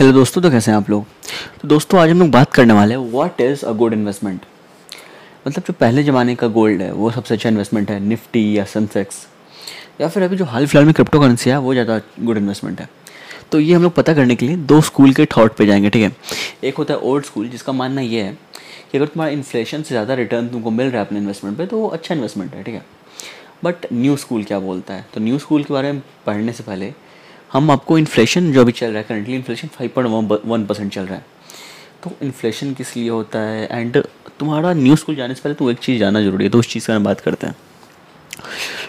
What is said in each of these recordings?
Hello दोस्तों तो कैसे हैं आप लोग? तो दोस्तों, आज हम लोग बात करने वाले हैं what is a good investment मतलब जो पहले ज़माने का गोल्ड है, वो सबसे अच्छा इन्वेस्टमेंट है निफ्टी या सनसेक्स या फिर अभी जो हाल फ़िलहाल में क्रिप्टो करेंसी है, वो ज़्यादा गुड इन्वेस्टमेंट है। तो ये हम लोग पता करने के लिए दो स्कूल के थॉट पे जाएँगे, ठीक है? एक होता है ओल्ड स्कूल जिसका मानना ये है कि अगर तुम्हारा इन्फ्लेशन से ज़्यादा रिटर्न तुमको मिल रहा है अपने इन्वेस्टमेंट पे तो वो अच्छा इन्वेस्टमेंट है, ठीक है? बट न्यू स्कूल क्या बोलता है? तो न्यू स्कूल के बारे में पढ़ने से पहले हम आपको इन्फ्लेशन जो अभी चल रहा है currently inflation five point one percent चल रहा है। तो इन्फ्लेशन किस लिए होता है? एंड तुम्हारा न्यू स्कूल जाने से पहले तो एक चीज़ जानना ज़रूरी है तो उस चीज़ का हम बात करते हैं।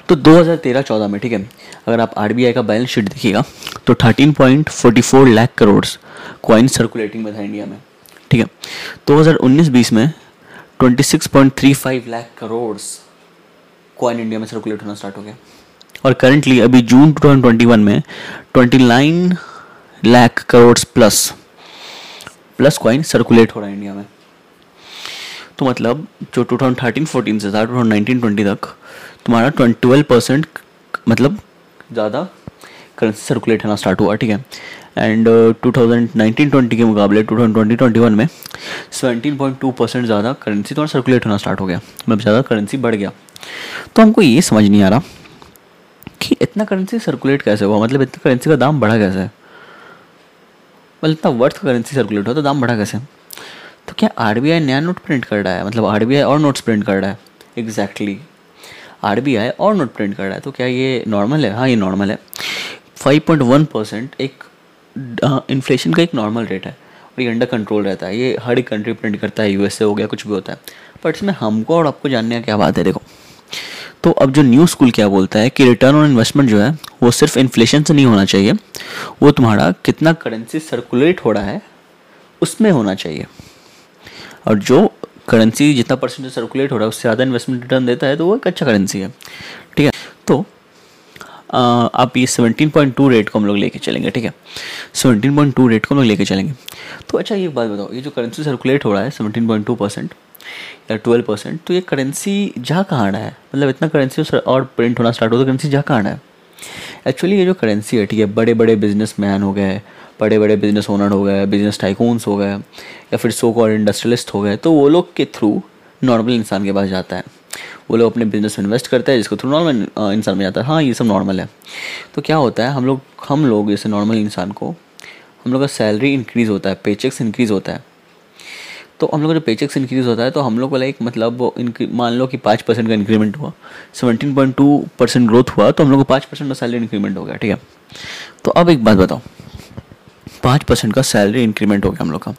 तो 2013-14 में, ठीक है? अगर आप आर का बैलेंस शीट देखिएगा तो 13.44 लाख करोड़ कॉइन सर्कुलेटिंग में था इंडिया में, ठीक है? 2019-20 में 26.35 लाख करोड़ कॉइन इंडिया में सर्कुलेट होना स्टार्ट हो गया। और करंटली अभी जून 2021 में 29 lakh crore plus plus coin circulate हो रहा है इंडिया में। तो मतलब जो 2013-14 से था 2019-20 तक, तुम्हारा ट्वेल्व परसेंट मतलब ज़्यादा करेंसी सर्कुलेट होना स्टार्ट हुआ, ठीक है? And two thousand nineteen twenty के मुकाबले two thousand twenty twenty one में सेवनटीन पॉइंट टू परसेंट ज़्यादा करेंसी तुम्हारा सर्कुलेट होना स्टार्ट हो गया। मतलब ज़्यादा करेंसी बढ़ गया। तो हमको ये समझ नहीं आ रहा कि इतना करेंसी सर्कुलेट कैसे हुआ? मतलब इतना करेंसी का दाम बढ़ा कैसे? मतलब इतना वर्थ करेंसी सर्कुलेट हुआ तो दाम बढ़ा कैसे? तो क्या आरबीआई नया नोट प्रिंट कर रहा है? मतलब आरबीआई और नोट्स प्रिंट कर रहा है। एग्जैक्टली. आर और नोट प्रिंट कर रहा है। तो क्या ये नॉर्मल है? हाँ ये नॉर्मल है। फाइव पॉइंट वन परसेंट एक इन्फ्लेशन का एक नॉर्मल रेट है। और ये अंडर कंट्रोल रहता है। ये हर एक कंट्री प्रिंट करता है। यूएसए हो गया, कुछ भी होता है। बट इसमें हमको और आपको जानने का क्या बात है? देखो तो अब जो न्यू स्कूल क्या बोलता है कि रिटर्न ऑन इन्वेस्टमेंट जो है वो सिर्फ़ इन्फ्लेशन से नहीं होना चाहिए। वो तुम्हारा कितना करेंसी सर्कुलेट हो रहा है उसमें होना चाहिए। और जो करेंसी जितना परसेंटेज सर्कुलेट हो रहा है उससे ज़्यादा इन्वेस्टमेंट रिटर्न देता है तो वो एक अच्छा करेंसी है। ठीक है? तो आ, आप ये 17.2 रेट को हम लोग लेके चलेंगे ठीक है? 17.2 रेट को हम लोग लेके चलेंगे। तो अच्छा ये बात बताओ ये जो करेंसी सर्कुलेट हो रहा है 17.2 परसेंट या 12 परसेंट तो ये करेंसी जा कहाँ रहा है? मतलब इतना करेंसी और प्रिंट होना स्टार्ट हो तो करेंसी जा कहाँ रहा है? एक्चुअली ये जो करेंसी है, ठीक है बड़े बड़े बिज़नेस मैन हो गए बड़े बड़े बिज़नेस ओनर हो गए बिज़नेस टाइकून्स हो गए, या फिर सो कॉल इंडस्ट्रियलिस्ट हो गए तो वो लोग के थ्रू नॉर्मल इंसान के पास जाता है। वो लोग अपने बिज़नेस में इन्वेस्ट करते हैं, जिसको थ्रू नॉर्मल इंसान में जाता है। हाँ ये सब नॉर्मल है। तो क्या होता है, हम लोग हम लोग जैसे नॉर्मल इंसान को हम लोग का सैलरी इंक्रीज़ होता है पेचेक्स इंक्रीज़ होता है। तो हम लोग का जो पेचेक्स इंक्रीज़ होता है तो हम लोग को लाइक मतलब मान लो कि पाँच परसेंट का इंक्रीमेंट हुआ seventeen point two percent growth हुआ तो हम लोग को पाँच परसेंट का सैलरी इंक्रीमेंट हो गया ठीक है? तो अब एक बात बताओ पाँच परसेंट का सैलरी इंक्रीमेंट हो गया हम लोग का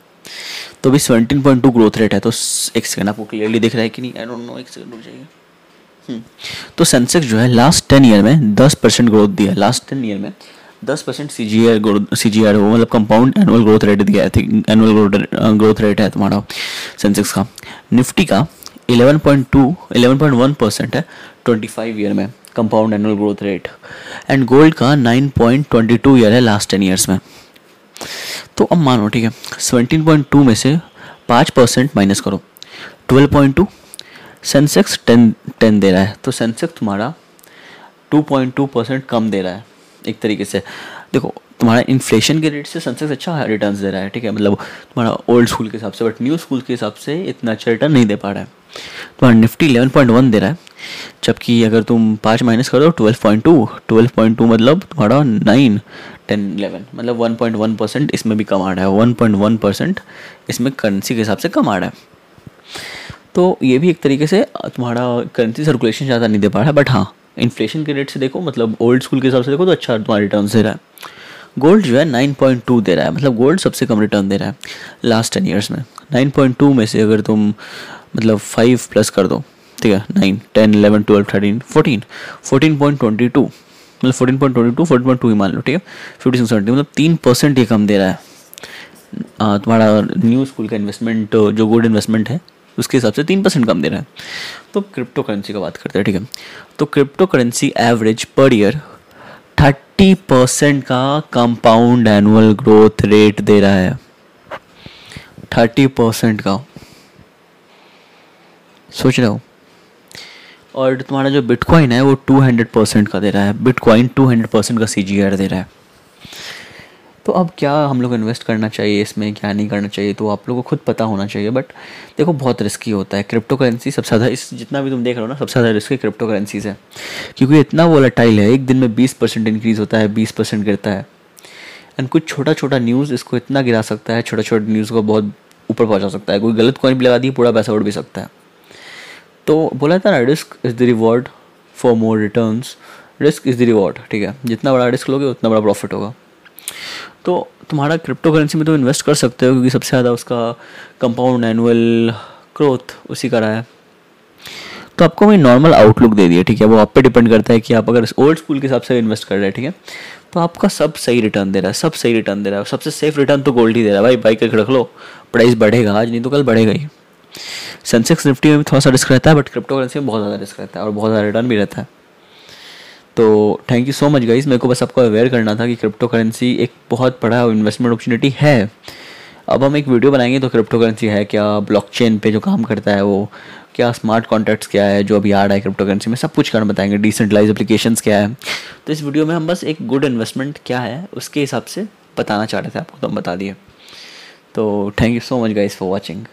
तो अभी seventeen point two growth rate है तो एक सेकंड आपको क्लियरली दिख रहा है कि नहीं? आई डोंट नो एक सेकंड रुक जाइए। हम्म, तो सेंसेक्स जो है लास्ट टेन ईयर में दस परसेंट ग्रोथ दिया लास्ट टेन ईयर में दस percent C G R C G R वो मतलब कंपाउंड एनुअल ग्रोथ रेट दिया है एनुअल ग्रोथ रेट है तुम्हारा सेंसेक्स का। निफ्टी का eleven point two eleven point one percent है ट्वेंटी फाइव ईयर में compound annual growth rate and gold का nine point twenty two year है लास्ट टेन ईयर्स में। तो अब मानो, ठीक है सेवनटीन पॉइंट टू में से पाँच परसेंट माइनस करो। Twelve point two Sensex ten ten दे रहा है। तो सेंसेक्स तुम्हारा टू पॉइंट टू परसेंट कम दे रहा है। एक तरीके से। देखो, तुम्हारा इन्फ्लेशन के रेट से सेंसेक्स अच्छा रिटर्न दे रहा है, ठीक है? मतलब तुम्हारा ओल्ड स्कूल के हिसाब से बट न्यू स्कूल के हिसाब से इतना अच्छा रिटर्न नहीं दे पा रहा है। तुम्हारा निफ्टी इलेवन पॉइंट वन दे रहा है, जबकि अगर तुम पाँच माइनस कर twelve point two twelve point two मतलब तुम्हारा नाइन टेन इलेवन मतलब वन पॉइंट वन परसेंट इसमें भी कम आ रहा है वन पॉइंट वन परसेंट इसमें करेंसी के हिसाब से कम आ रहा है। तो ये भी एक तरीके से तुम्हारा करेंसी सर्कुलेशन ज़्यादा नहीं दे पा रहा है बट हाँ इन्फ्लेशन के रेट से देखो मतलब ओल्ड स्कूल के हिसाब से देखो तो अच्छा तुम्हारा रिटर्न दे रहा है। गोल्ड जो है नाइन पॉइंट टू दे रहा है मतलब गोल्ड सबसे कम रिटर्न दे रहा है लास्ट टेन ईयर्स में। नाइन पॉइंट टू में से अगर तुम मतलब फाइव प्लस कर दो, ठीक है nine ten eleven twelve thirteen fourteen fourteen point twenty two मतलब fourteen point twenty two fourteen point two ही मान लो, ठीक है फिफ्टी सिक्स मतलब तीन परसेंट ये कम दे रहा है। तुम्हारा न्यू स्कूल का इन्वेस्टमेंट जो गुड इन्वेस्टमेंट है उसके हिसाब से तीन परसेंट कम दे रहा है। तो क्रिप्टो करेंसी का बात करते हैं, ठीक है? तो crypto currency average per year thirty percent का कंपाउंड एनुअल ग्रोथ रेट दे रहा है। थर्टी परसेंट का। सोच रहे हो? और तुम्हारा जो बिटकॉइन है वो टू हंड्रेड परसेंट का दे रहा है। बिटकॉइन टू हंड्रेड परसेंट का सीजीआर दे रहा है। तो अब क्या हम लोग इन्वेस्ट करना चाहिए, इसमें क्या नहीं करना चाहिए तो आप लोगों को खुद पता होना चाहिए। बट देखो, बहुत रिस्की होता है। क्रिप्टो करेंसी सबसे ज़्यादा इस, जितना भी तुम देख रहे हो ना, सबसे ज़्यादा रिस्की क्रिप्टो करेंसीज है। क्योंकि इतना वोलाटाइल है, एक दिन में बीस परसेंट इंक्रीज़ होता है, बीस परसेंट गिरता है। एंड कुछ छोटा छोटा न्यूज़ इसको इतना गिरा सकता है छोटा छोटा न्यूज़ को बहुत ऊपर पहुँचा सकता है। कोई गलत कॉइन भी लगा दी पूरा पैसा उड़ भी सकता है। तो बोला था ना risk is the reward for more returns risk is the reward ठीक है? जितना बड़ा रिस्क लोगे, उतना बड़ा प्रॉफिट होगा। तो तुम्हारा क्रिप्टो करेंसी में तो इन्वेस्ट कर सकते हो, क्योंकि सबसे ज़्यादा उसका कंपाउंड एनुअल ग्रोथ उसी का रहा है। तो आपको मैं नॉर्मल आउटलुक दे दिया ठीक है? वो आप पे डिपेंड करता है कि आप अगर ओल्ड स्कूल के हिसाब से इन्वेस्ट कर रहे हैं, ठीक है? तो आपका सब सही रिटर्न दे रहा है, सब सही रिटर्न दे रहा है। सबसे सेफ़ रिटर्न तो गोल्ड ही दे रहा है। भाई बाइक करके रख लो प्राइस बढ़ेगा, आज नहीं तो कल बढ़ेगा ही। सेंसेक्स निफ्टी में भी थोड़ा सा रिस्क रहता है बट क्रिप्टो करेंसी में बहुत ज़्यादा रिस्क रहता है और बहुत ज़्यादा रिटर्न भी रहता है। तो thank you so much guys मेरे को बस आपको अवेयर करना था कि क्रिप्टो करेंसी एक बहुत बड़ा इन्वेस्टमेंट अपॉर्चुनिटी है। अब हम एक वीडियो बनाएँगे तो क्रिप्टो करेंसी है क्या? ब्लॉकचेन पे जो काम करता है वो क्या? स्मार्ट कॉन्ट्रैक्ट्स क्या है? जो अभी आ रहा है क्रिप्टो करेंसी में, सब कुछ करना बताएँगे। डिसेंट्रलाइज एप्लीकेशंस क्या है? तो इस वीडियो में हम बस एक गुड इन्वेस्टमेंट क्या है, उसके हिसाब से बताना चाह रहे थे आपको तो हम बता दिए। तो thank you so much guys for watching